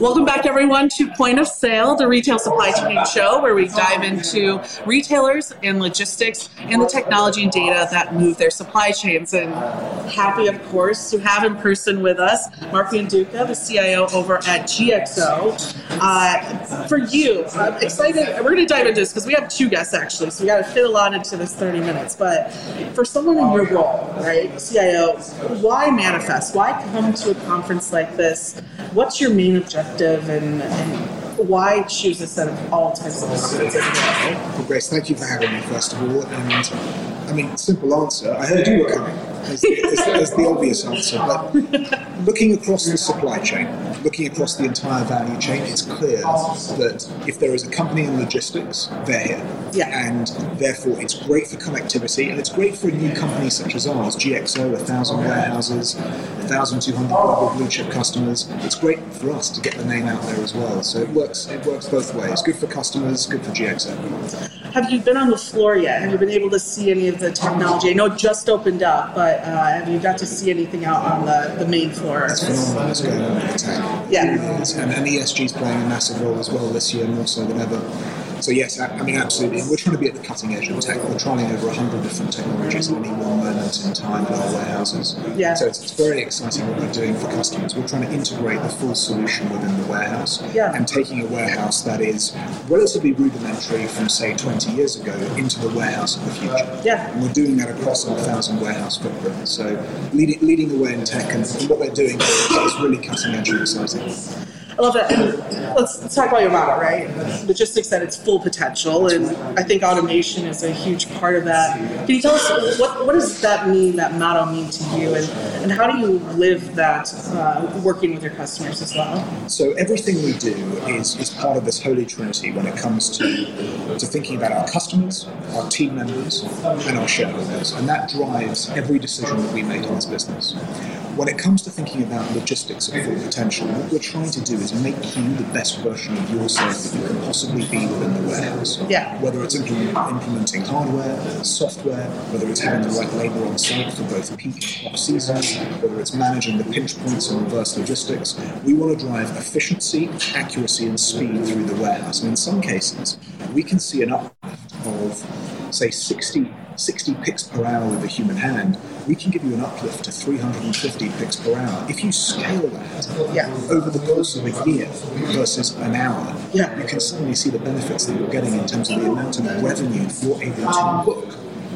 Welcome back, everyone, to Point of Sale, the retail supply chain show, where we dive into retailers and logistics and the technology and data that move their supply chains. And happy, of course, to have in person with us Mark Manduca, the CIO over at GXO. Uh, for you, I'm excited. We're going to dive into this because we have two guests actually, so we got to fit a lot into this 30 minutes. But for someone in your role, right, CIO, why Manifest? Why come to a conference like this? What's your main objective and, and why choose set of all types of students? Well, Grace, thank you for having me, first of all. And I mean, simple answer. I heard you were coming, as, as, as the obvious answer. But looking across the supply chain, looking across the entire value chain, it's clear that if there is a company in logistics, they're here. Yeah. And therefore, it's great for connectivity, and it's great for a new company such as ours, GXO, 1,000 warehouses, 1,200 global blue chip customers. It's great for us to get the name out there as well. So it works. It works both ways. Good for customers. Good for GXO. Have you been on the floor yet? Have you been able to see any of the technology? I know it just opened up, but uh, have you got to see anything out on the, the main floor? It's phenomenal what's going on with the tech. Yeah. It really is. And, and ESG is playing a massive role as well this year, more so than ever. So yes, I I mean absolutely. And We're trying to be at the cutting edge of tech. We're trialing over 100 different technologies at any one moment in time in our warehouses. Yeah. So it's, it's very exciting what we're doing for customers. We're trying to integrate the full solution within the warehouse Yeah. and taking a warehouse that is relatively rudimentary from say 20 years ago into the warehouse of the future. Yeah. And we're doing that across our thousand warehouse footprint. So leading, leading the way in tech and, and what we're doing is really cutting edge and exciting. I love that. Let's, let's talk about your model, right? Logistics at its full potential, and I think automation is a huge part of that. Can you tell us what, what does that mean, that motto mean to you, and, and how do you live that uh, working with your customers as well? So everything we do is, is part of this holy trinity when it comes to, to thinking about our customers, our team members, and our shareholders. And that drives every decision that we make in this business. When it comes to thinking about logistics at full potential, what we're trying to do is make you the best version of yourself that you can possibly be within the warehouse. Yeah. Whether it's implement, implementing hardware, software, whether it's having the right labor on site for both peak and off seasons, whether it's managing the pinch points and reverse logistics, we want to drive efficiency, accuracy, and speed through the warehouse. And in some cases, we can see an uplift of, say, 60, 60 picks per hour with a human hand. We can give you an uplift to 350 picks per hour. If you scale that Yeah. over the course of a year versus an hour, Yeah. you can suddenly see the benefits that you're getting in terms of the amount of revenue that you're able to book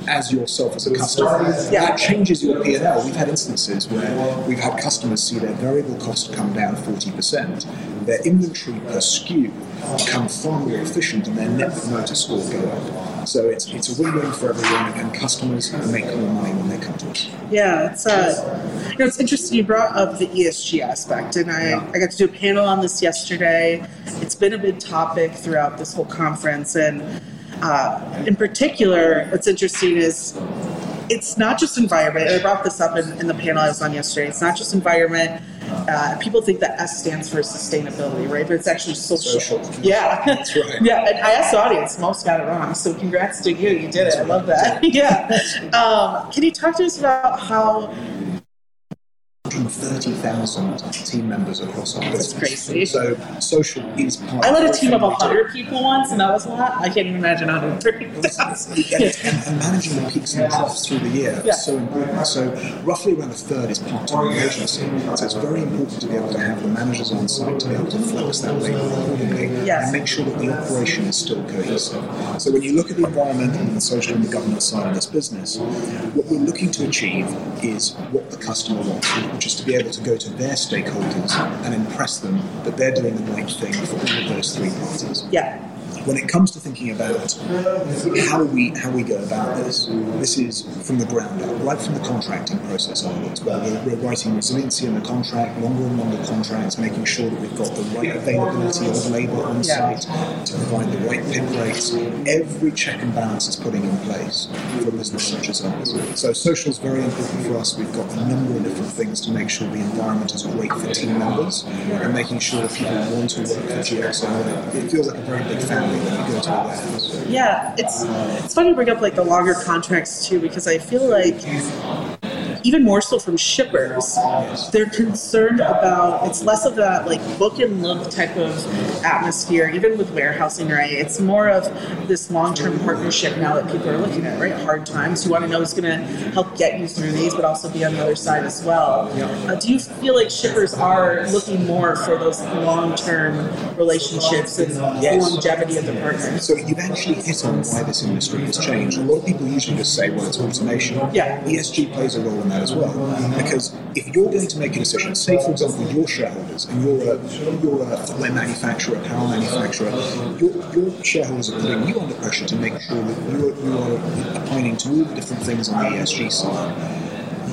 as yourself as a customer. Yeah. That changes your P&L. We've had instances where we've had customers see their variable cost come down 40%, their inventory per SKU become far more efficient, and their net promoter score go up. So it's, it's a win-win for everyone, and customers make more money when they come to us. Yeah, it's uh, you know, it's interesting. You brought up the ESG aspect, and I, I got to do a panel on this yesterday. It's been a big topic throughout this whole conference, and uh, in particular, what's interesting is it's not just environment. I brought this up in, in the panel I was on yesterday. It's not just environment. Uh, people think that S stands for sustainability, right? But it's actually social. Social. Yeah, That's right. Yeah, and I asked the audience. Most got it wrong. So congrats to you. You did it. I love that. yeah. Um, can you talk to us about how 130,000 team members across our business. crazy. So social is part I led a team of everything we do. 100 people once, and that was a lot. I can't even imagine 130,000. and, and, and managing the peaks and troughs through the year Yeah. is so important. So roughly around a third is part-time agency. So it's very important to be able to have the managers on site to be able to flex that labour accordingly Yes. and make sure that the operation is still cohesive. So when you look at the environmental and the social and the governance side of this business, what we're looking to achieve is what the customer wants, is to be able to go to their stakeholders and impress them that they're doing the right thing for all of those three parties Yeah. When it comes to thinking about how we how we go about this, this is from the ground up, right from the contracting process onwards, where we're, we're writing resiliency in the contract, longer and longer contracts, making sure that we've got the right availability of labour on site to provide the right pick rates. Every check and balance is putting in place for a business such as ours. So social is very important for us. We've got a number of different things to make sure the environment is great for team members and making sure that people want to work for GXO. It feels like a very big family when you go to. Yeah, it's it's funny to bring up like the longer contracts too because I feel like even more so from shippers, they're concerned about it's less of that like book and look type of atmosphere, even with warehousing, right? It's more of this long term partnership now that people are looking at, right? Hard times. You want to know who's going to help get you through these, but also be on the other side as well. Uh, do you feel like shippers are looking more for those long term relationships and Yes. longevity of the partners? So you've actually hit on why this industry has changed. A lot of people usually just say, well, it's automation. Yeah. ESG plays a role in that as well. Because if you're going to make a decision, say for example your shareholders and you're a you're a footwear manufacturer, apparel manufacturer, your, your shareholders are putting you under pressure to make sure that you are opining to all the different things on the ESG side.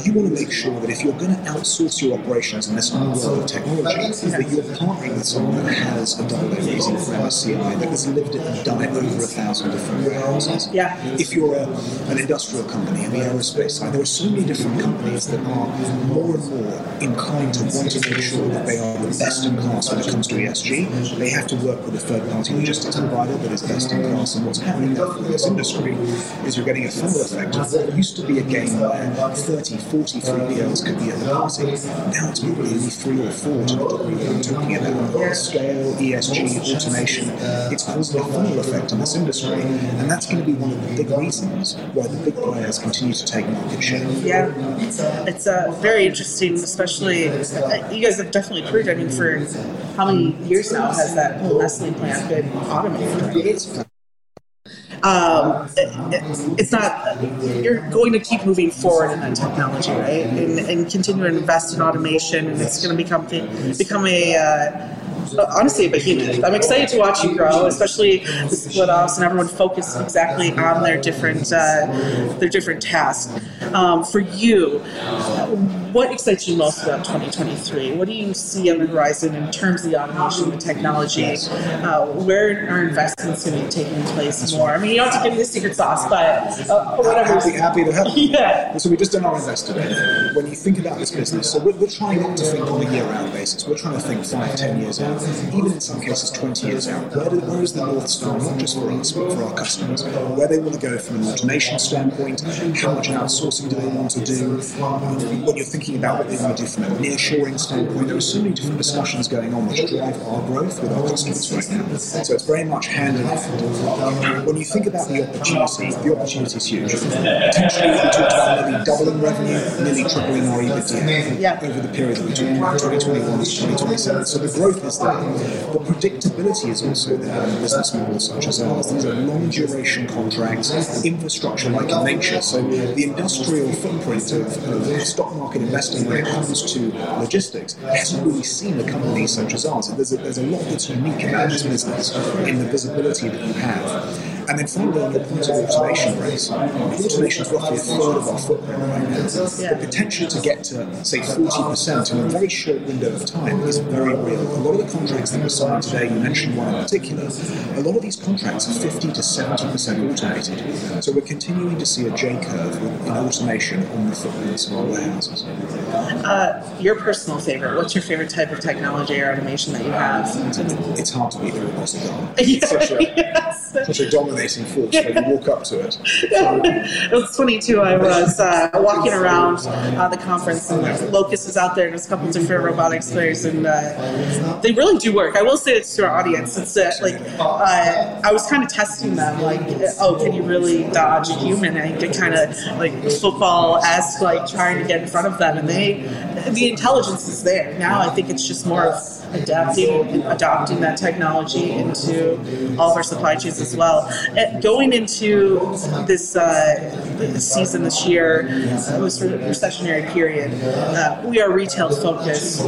You want to make sure that if you're going to outsource your operations in this new world of technology, that you're partnering with someone that has a double A rating from MSCI that has lived it and done it over a thousand different warehouses. Yeah. If you're a, an industrial company in the aerospace side, there are so many different companies that are more and more inclined to want to make sure that they are the best in class when it comes to ESG. They have to work with a third party logistics provider that is best in class. And what's happening now in this industry is you're getting a funnel effect of what used to be a game where 30, 40 3PLs could be at the party. Now it's probably only three or four to the degree that I'm talking about. Scale, ESG, automation. It's causing a funnel effect in this industry. And that's going to be one of the big reasons why the big players continue to take market share. Yeah, it's uh, very interesting, especially uh, you guys have definitely proved. I mean, for how many years now has that whole Nestle plant been automated? Right? Um, it, it, it's not. You're going to keep moving forward in that technology, right? And, and continue to invest in automation, and it's going to become become a. Uh, honestly a behemoth. I'm excited to watch you grow, especially the split offs and everyone focus exactly on their different uh, their different tasks. Um, for you, what excites you most about 2023? What do you see on the horizon in terms of the automation, the technology? Uh, where are investments going to be taking place more? I mean, you don't have to give me the secret sauce, but uh, whatever. happy, happy to help. Yeah. So we just done our investor day. When you think about this business, so we're, we're trying not to think on a year-round basis. We're trying to think five, ten years out, even in some cases twenty years out. Where, do, where is the north star, not just for us but for our customers? Where they want to go from an automation standpoint? How much outsourcing do they want to do? When you're thinking about what they want to do from a nearshoring standpoint, there are so many different discussions going on which drive our growth with our customers right now. So it's very much hand in hand. Um, when you think about the opportunity, the opportunity is huge. Potentially, we talked about nearly doubling revenue, nearly tripling our EBITDA Yeah. over the period that we talked about, 2021 to 2027. So the growth is there. The predictability is also there in business models such as ours. These are long duration contracts, infrastructure like in nature. So the industrial footprint of, of stock market investing when it comes to logistics hasn't really seen a company such as ours. There's a, there's a lot that's unique about this business in the visibility that you have. And then finally, on the point of automation rates, automation is roughly a third of our footprint right now. The potential to get to, say, 40% in a very short window of time is very real. A lot of the contracts that we're signing today, you mentioned one in particular, a lot of these contracts are 50 to 70% automated. So we're continuing to see a J curve in automation on the footprints of our warehouses. Uh, your personal favorite? What's your favorite type of technology or automation that you have? It's hard to beat the robotic arm. It's such a, yes. such a dominating force when you walk up to it. it was funny too. I was uh, walking around uh, the conference, and Locus is out there, and there's a couple different robotics players, and uh, they really do work. I will say this to our audience: it's uh, like uh, I was kind of testing them, like, oh, can you really dodge a human? And I did kind of like football esque, like trying to get in front of them, and they, the intelligence is there. Now I think it's just more of adapting and adopting that technology into all of our supply chains as well. And going into this uh, season this year, uh, this re- recessionary period, uh, we are retail focused.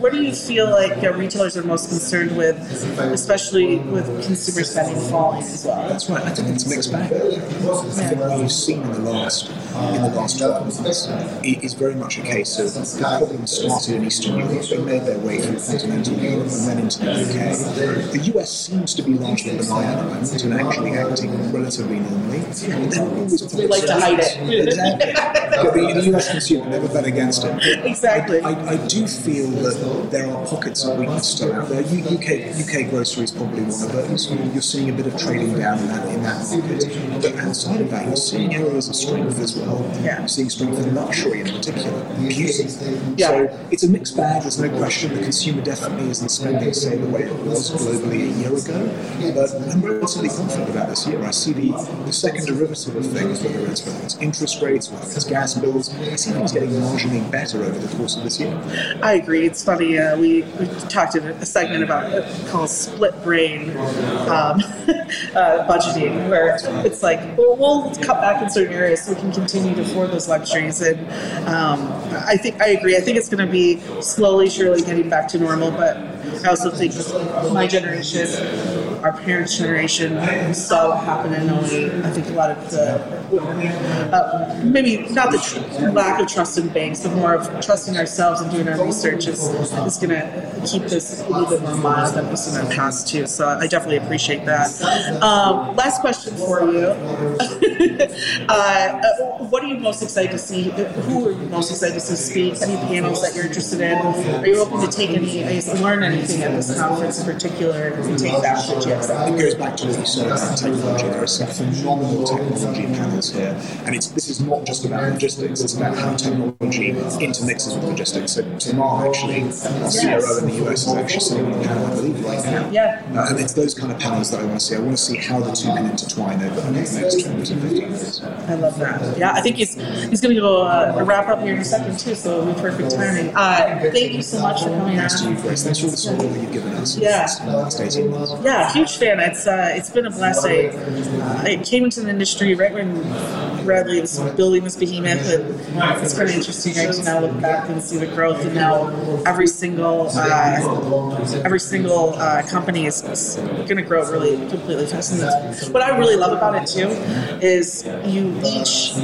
What do you feel like retailers are most concerned with, especially with consumer spending falling as well? That's right. I think it's a mixed bag. I think what we've seen in the last in the last 12 months is very much a case of problems started in Eastern Europe. They made their way through continental Europe and then into the UK. The US seems to be largely at the moment and actually acting relatively normally. But there are always We like to hide it. exactly. The, the US consumer never bet against it. Exactly. I, I, I do feel that there are pockets of weakness still out there. U- UK UK grocery is probably one of those. You're seeing a bit of trading down in that in that market. But outside of that, you're seeing areas of strength as well. Yeah. You're seeing strength in luxury in particular, beauty. Yeah. So it's a mixed bag. There's no question the consumer definitely isn't spending say the way it was globally a year ago. But I'm relatively confident about this year. I see the, the second derivative of things, whether it's whether it's interest rates, whether it's gas bills. I see things getting marginally better over the course of this year. I agree. It's funny. Uh, we, we talked in a segment about called split brain um, uh, budgeting, where it's like well, we'll cut back in certain areas so we can continue to afford those luxuries. And um, I think I agree. I think it's going to be slowly, surely getting back to normal. But I also think my generation, our parents' generation, saw what happened in 08. I think a lot of the uh, maybe not the tr- lack of trust in banks, but more of trusting ourselves and doing our research is, is going to keep this a little bit more mild than seen in the past too. So I definitely appreciate that. Um, last question for you: uh, uh, What are you most excited to see? Who are you most excited to see speak? Any panels that you're interested in? Are you open to take any, learn anything at this conference in particular and take back to GXO? It goes back to what you said about technology. There are some phenomenal technology panels here, and it's this is not just about logistics. It's about how technology intermixes with logistics. So Tamar, actually, our CRO in the US, is actually sitting on a panel, I believe, right now. Yeah. Uh, and it's those kind of panels that I want to see. I want to see how the two can intertwine over the next 20 to 15 years. I love that. Yeah, I think he's he's going to go uh, wrap up here in a second too, so it'll be perfect timing. Uh, thank you so much for coming Thanks to you, Grace. Thanks for all the support that you've given us Yeah. in the last 18 months. Yeah, huge fan. It's uh, it's been a blast. I, I came into the industry right when Bradley was building this behemoth, it's been interesting to now look back and see the growth. And now every single uh, every single uh, company is, going to grow really completely fast. And what I really love about it too is you each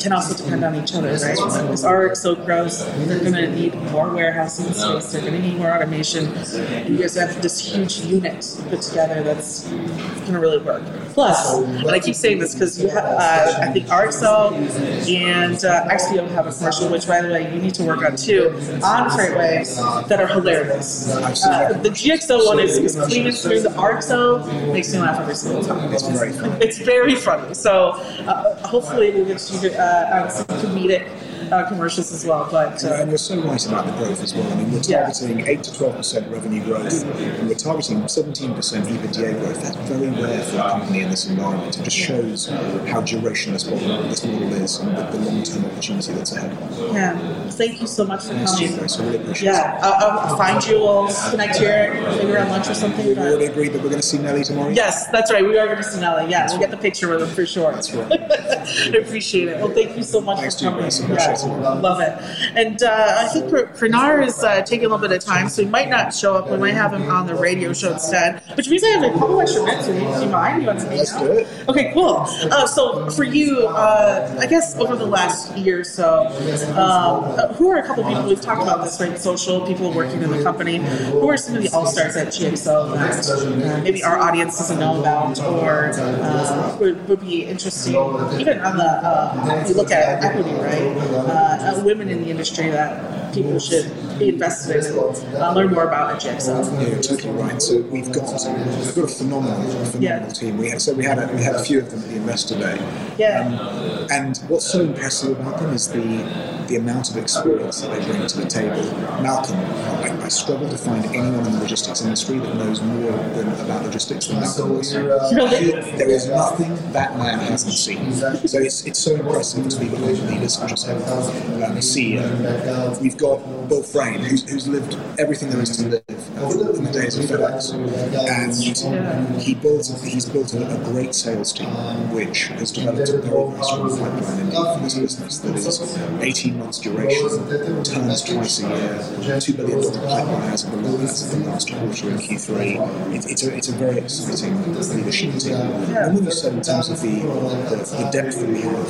can also depend on each other, right? As RXO grows, they're going to need more warehousing space. They're going to need more automation. And you guys have this huge unit put together that's going to really work. Plus, and I keep saying this because uh, I think RXO and uh, XPO have a commercial, which by the way you need to work on too, on Freightway that are hilarious. Uh, the GXO one is, is clean and smooth. The RXO makes me laugh every single time. It's very funny. It's very funny. So uh, hopefully we'll get you uh, on some comedic uh, commercials as well. But And uh, you're so right about the growth as well. I mean, we're Yeah. targeting 8 to 12% revenue growth, and we're targeting 17% EBITDA growth. That's very rare for a company in this environment. It just shows how durational this model, this model is and the, the long-term opportunity that's ahead. yeah, thank you so much for Thanks coming. Grace. I really appreciate it. Yeah, I'll, I'll find you. We'll connect here, maybe around lunch or something. We've already agreed that we're going to see Nelly tomorrow. Yes, that's right. We are going to see Nelly. Yeah, we'll get the picture with him for sure. That's right. I appreciate it. Well, thank you so much Thanks for to you, coming. Grace. Appreciate Yeah, love it. And uh, I think Pr- Pranar is uh, taking a little bit of time, so he might not show up. We might have him on the radio show instead. Which means I have a couple extra minutes. Do you mind? You want to Let's do it. Okay, cool. Uh, so for you, uh, I guess over the last year or so, um, who are a couple people we've talked about this, right? Social people working in the company. Who are some of the all stars at GXO that uh, maybe our audience doesn't know about, or would, would be interesting, even on the uh, you look at equity, right? Uh, uh, women in the industry that people should be invested in and uh, learn more about at GXO. Yeah, you're totally right. So we've got we've got a phenomenal, phenomenal Yeah. team. We had, so we had a, we had a few of them at the Investor Day. Yeah. Um, and what's so impressive about them is the the amount of experience that they bring to the table. Malcolm, I struggle to find anyone in the logistics industry that knows more than, about logistics than Malcolm does. Really? There is nothing that man hasn't seen. So it's, it's so impressive to be the leaders such as him, um, CEO. We've got Bill Fraine, who's, who's lived everything there is to live uh, in the days of FedEx, and he built he's built a, a, great sales team which has developed a very, very strong pipeline in this business that is 18 months duration, turns twice a year, two billion dollar pipeline as of the last, the last quarter in Q3. It, it's a it's a very exciting leadership team. And when you said in terms of the the, the depth that we have,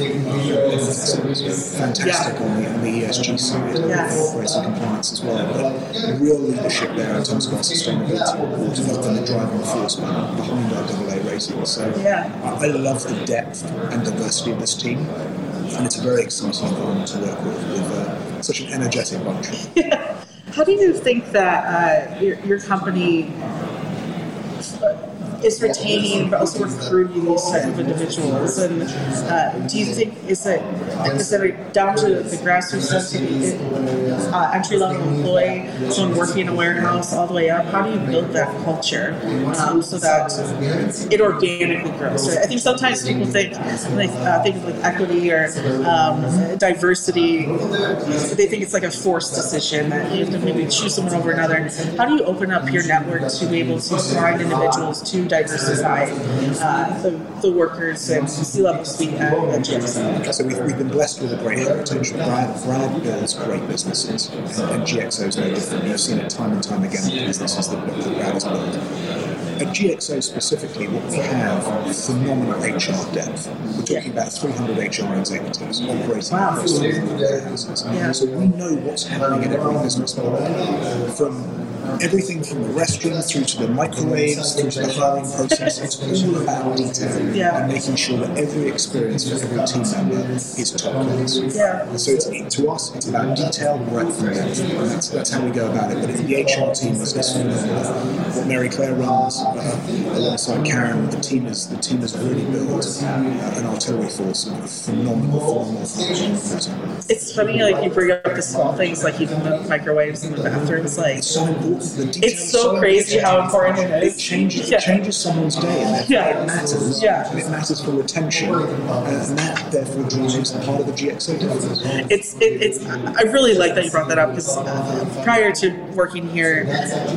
fantastic yeah. on the on the ESG side, yes. operating compliance as well, but real leadership there in terms of our sustainability report has been the driving force behind our AA rating. So yeah. I, I love the depth and diversity of this team, and it's a very exciting environment to work with, with uh, such an energetic bunch. How do you think that uh, your, your company is retaining but also recruiting these type of individuals? And uh, do you think is it is it down to the grassroots uh, entry level employee, someone working in a warehouse, all the way up? How do you build that culture um, so that it organically grows? I think sometimes people think like uh, like equity or um, diversity, they think it's like a forced decision that you have to maybe choose someone over another. How do you open up your network to be able to find individuals to diversify uh, the, the, workers and at, at GXO. So we've, we've been blessed with a great heritage. Brad, Brad builds great businesses, Uh, and, and GXO is no different. You've seen it time and time again in businesses that, that Brad has built. At GXO specifically, what we have phenomenal HR depth. We're talking about 300 HR executives operating wow. across 300 warehouses. Yeah. So we know what's happening in every business model, from everything from the restroom through to the microwaves through to the hiring process. It's all about detail yeah. and making sure that every experience for every team member is top class. Yeah. So it's, to us, it's about detail, breadth, and depth, and that's, that's how we go about it. But if the HR team is, is phenomenal. What Mary Claire runs uh, alongside Karen, the team is the team has really built uh, an artillery force of phenomenal, phenomenal, phenomenal. It's funny, like you bring up the small things, like even the microwaves in the bathrooms, like. It's so important it's so crazy how important it is. It changes, yeah. it changes someone's day, and yeah. it matters. Yeah. And it matters for retention, and that therefore drives part of the GXO difference. It's it, it's. I really like that you brought that up because uh, prior to working here,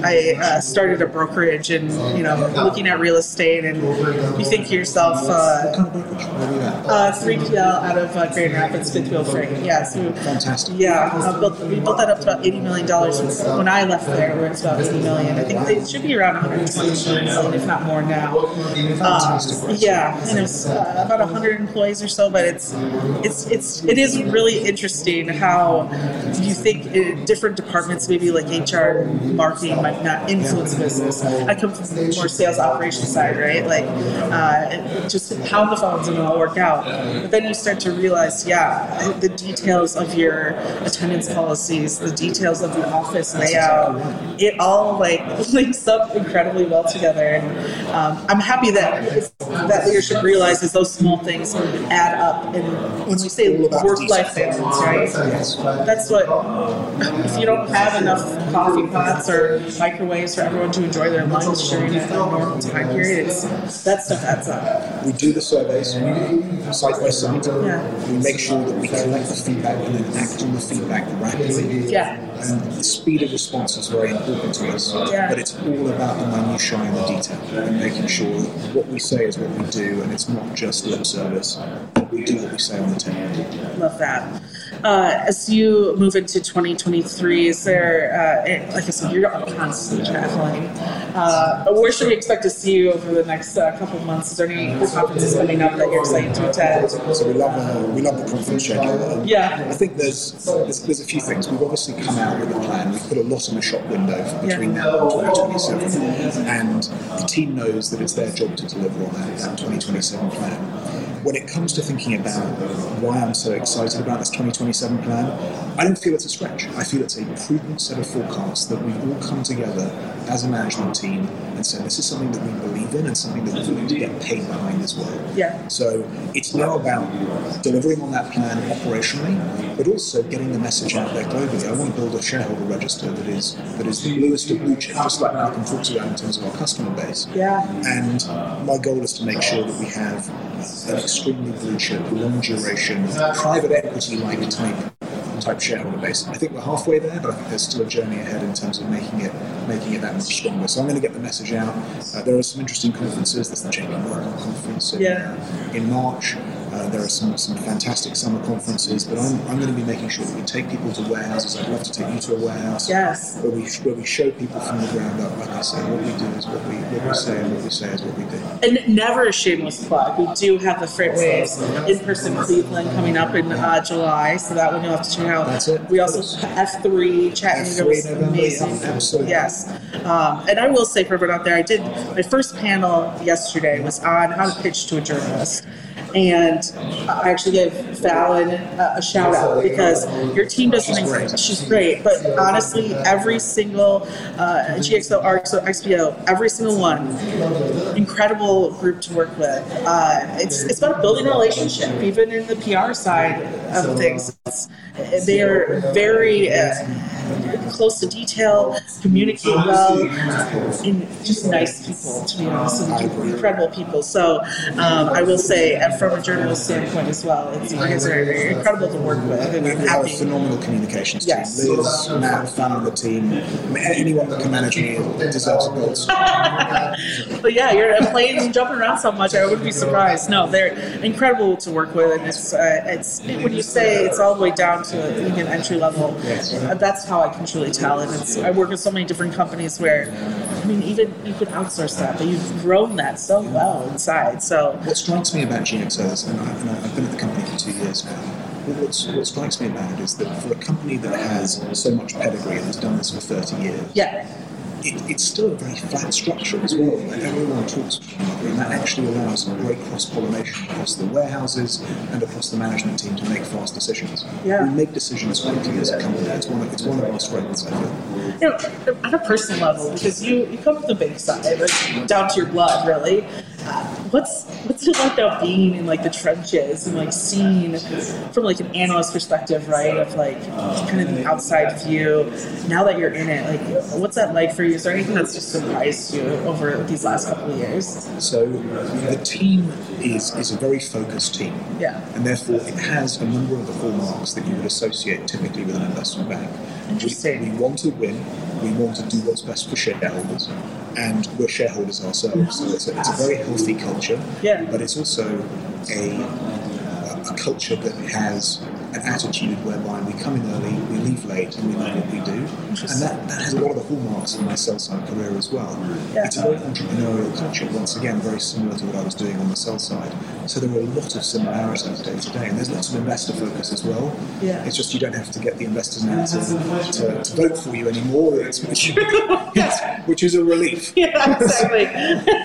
I uh, started a brokerage and you know looking at real estate, and you think to yourself, uh, uh, 3PL out of uh, Grand Rapids, Fifth Wheel Freight. Yeah, so fantastic. Yeah, uh, built, we built that up to about eighty million dollars when I left there. About eighty million. I think it should be around one hundred twenty million, if not more now. Um, yeah, and it's uh, about hundred employees or so, but it's it's it's it is really interesting how you think different departments, maybe like HR, marketing, might not influence business. I come from the more sales operations side, right? Like uh, just how the phones and all work out. But then you start to realize, yeah, the details of your attendance policies, the details of the office layout, it all like links up incredibly well together. And um, I'm happy that that leadership realizes those small things add up. And when we say work-life balance, right? That's what. If you don't have enough coffee pots or microwaves for everyone to enjoy their lunch during a normal time period, it's, that stuff adds up. We do the surveys side by side. Yeah. We make sure that we collect the feedback and then act on the feedback rapidly. Yeah. And the speed of response is very important to us. Yeah. But it's all about the minutiae and the detail and making sure that what we say is what we do and it's not just lip service. We do what we say on the tin. Love that. Uh, as you move into 2023, is there, uh, like I said, you're constantly traveling. Uh, where should we expect to see you over the next uh, couple of months? Is there any conferences coming up that you're excited to attend? So we love the, we love the conference schedule. Yeah. I think there's, there's, there's a few things. We've obviously come out with a plan. We've put a lot in the shop window between yeah. now and 2027, and the team knows that it's their job to deliver on that, that 2027 plan when it comes to thinking about why I'm so excited about this 2027 plan, I don't feel it's a stretch. I feel it's a prudent set of forecasts that we've all come together as a management team and said this is something that we believe in and something that we're going to get paid behind as well. Yeah. So it's now about delivering on that plan operationally, but also getting the message out there globally. I want to build a shareholder register that is that is the bluest of blue chip, just like Malcolm talks about in terms of our customer base. Yeah. And my goal is to make sure that we have an extremely blue chip, long duration, private equity like type type shareholder base. I think we're halfway there, but I think there's still a journey ahead in terms of making it making it that much stronger. So I'm going to get the message out. Uh, there are some interesting conferences. There's the JP Morgan conference in, Yeah. uh, in March. Uh, there are some, some fantastic summer conferences, but I'm, I'm going to be making sure that we take people to warehouses. I'd love to take you to a warehouse Yes. where we where we show people from the ground up. Like I say, what we do is what we what we say, and what we say is what we do. And never a shameless plug. We do have the FreightWaves in person Cleveland coming up in uh, July, so that one you'll have to check out. That's it. We also have F3 Chattanooga was F3 amazing. yeah, absolutely. Yes. Um, and I will say for everyone out there, I did my first panel yesterday was on how to pitch to a journalist. And I actually gave Fallon a, a shout out because your team does an great. She's great, but honestly, every single uh, GXO, RXO, XPO, every single one, incredible group to work with. Uh, it's it's about building a relationship, even in the PR side of things. It's, they are very uh, close to detail, communicate well, and just nice people. To be honest, I agree. incredible people. So um, I will say, from a journalist standpoint as well, it's you guys are incredible to work with, and We have a phenomenal communications Yes. team. Liz, Matt, Fallon, the team. Anyone that can manage me deserves a gold star. But yeah, you're playing and jumping around so much. I wouldn't be surprised. No, they're incredible to work with, and it's uh, it's when you say it's all the way down to even entry level. Yes. uh, That's how I can truly tell. And it's I work with so many different companies where, I mean, even you could outsource that, but you've grown that so well inside. So What strikes me about GXOs, and, I, I've been at the company for two years now, what's, what strikes me about it is that for a company that has so much pedigree and has done this for 30 years, yeah, it, it's still a very flat structure as well. Everyone talks another, and that actually allows great cross pollination across the warehouses and across the management team to make fast decisions. Yeah. We make decisions quickly as a company. It's one of, it's one of our strengths, I feel. you know, at a personal level, because you, you come from the big side, like, down to your blood, really. What's what's it like about being in like the trenches and like seeing from like an analyst perspective, right? Of like kind of the outside view. Now that you're in it, like what's that like for you? Is there anything that's just surprised you over these last couple of years? So the team is, is a very focused team. Yeah. And therefore it has a number of the hallmarks that you would associate typically with an investment bank. Interesting. We, we want to win, we want to do what's best for shareholders, and we're shareholders ourselves. So it's a, it's a very healthy culture. Yeah. But it's also a, a culture that has an attitude whereby we come in early, we leave late, and we know what we do. And that, that has a lot of the hallmarks of my sell side career as well. Yeah. It's a very entrepreneurial culture, once again, very similar to what I was doing on the sell side. So there are a lot of similarities day to day, and there's lots of investor focus as well. Yeah. It's just you don't have to get the investors now to, to, to vote for you anymore, it's, which, which is a relief. Yeah, exactly.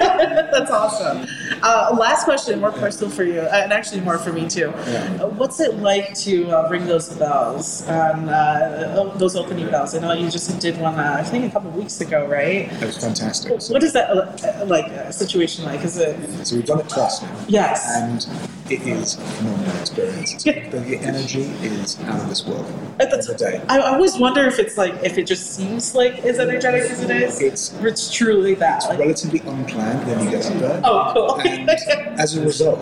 That's awesome. Uh, last question, more personal for you, and actually more for me too. Yeah. Uh, What's it like to uh, ring those bells, uh, those opening bells? I know you just did one, uh, I think, a couple of weeks ago, right? It was fantastic. So, What is that uh, like a situation like? Is it so we've done it twice now. yes? And it is a phenomenal experience. Yeah. The, energy is out of this world. At the day. I, always wonder if it's like if it just seems like as energetic as it is. It's- it's truly that. Like, Relatively unplanned when you get up there. oh, cool. And as a result,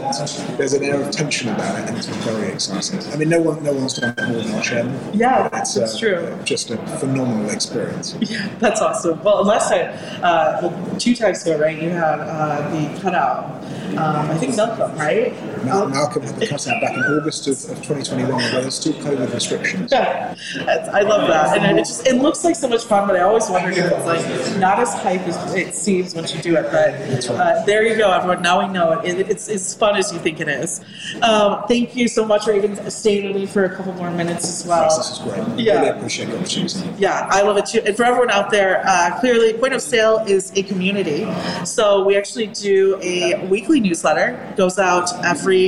there's an air of tension about it, and it's very exciting. I mean, no one, no one's done it more than our chairman. Yeah, that's uh, true. Just a phenomenal experience. Yeah, that's awesome. Well, last time, uh, well, two times ago, right? You had uh, the cutout. Um, I think Malcolm, right? Mal- Malcolm had the cutout back in August of, of 2021, where there's still COVID restrictions. Yeah, I love that, and it just it looks like so much fun. But I always wonder if it's like not as hype as it seems once you do it. But uh, there you go, everyone. Now we know it. it it's as fun as you think it is. Um, thank you so much for even staying with me for a couple more minutes as well. This is great. Yeah. Really appreciate the opportunity. Yeah, I love it too. And for everyone out there, uh, clearly, Point of Sale is a community. So we actually do a weekly newsletter. Goes out every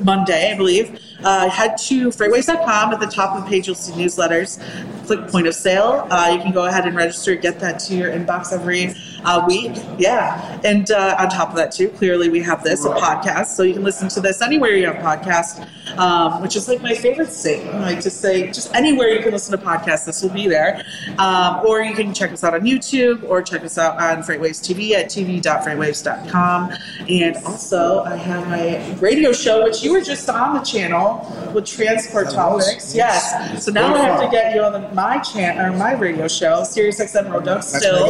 Monday, I believe. Uh, head to freightwaves.com. At the top of the page, you'll see newsletters. Click Point of Sale. Uh, you can go ahead and register, get that to your inbox every uh, week. Yeah. And uh, on top of that, too, clearly we have this, a podcast. So you can listen to this anywhere you have podcasts. um, which is like my favorite thing. I like to say, just anywhere you can listen to podcasts, this will be there. Um, or you can check us out on YouTube or check us out on Freightwaves TV at tv.freightwaves.com. And also, I have my radio show, which you were just on the channel with Transport Topics. Yes. So now I have to get you on the, my channel or my radio show, Sirius XM Road Still.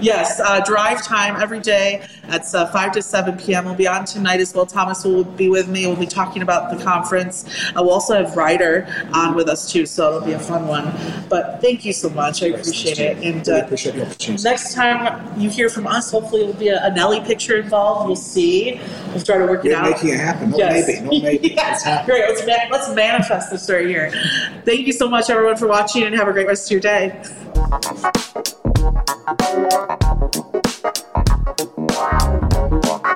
Yes, uh, drive time every day. That's uh, 5 to 7 p.m. We'll be on tonight as well. Thomas will be with me. We'll be talking about the conference. Uh, we'll also have Ryder on with us too, so it'll be a fun one. But thank you so much. I appreciate it. And uh, next time you hear from us, hopefully it will be a, a Nelly picture involved. We'll see. We'll try to work We're out. making it happen. No yes. maybe. No maybe. yes. Great. Let's, ma- let's manifest this right here. Thank you so much, everyone, for watching, and have a great rest of your day. Música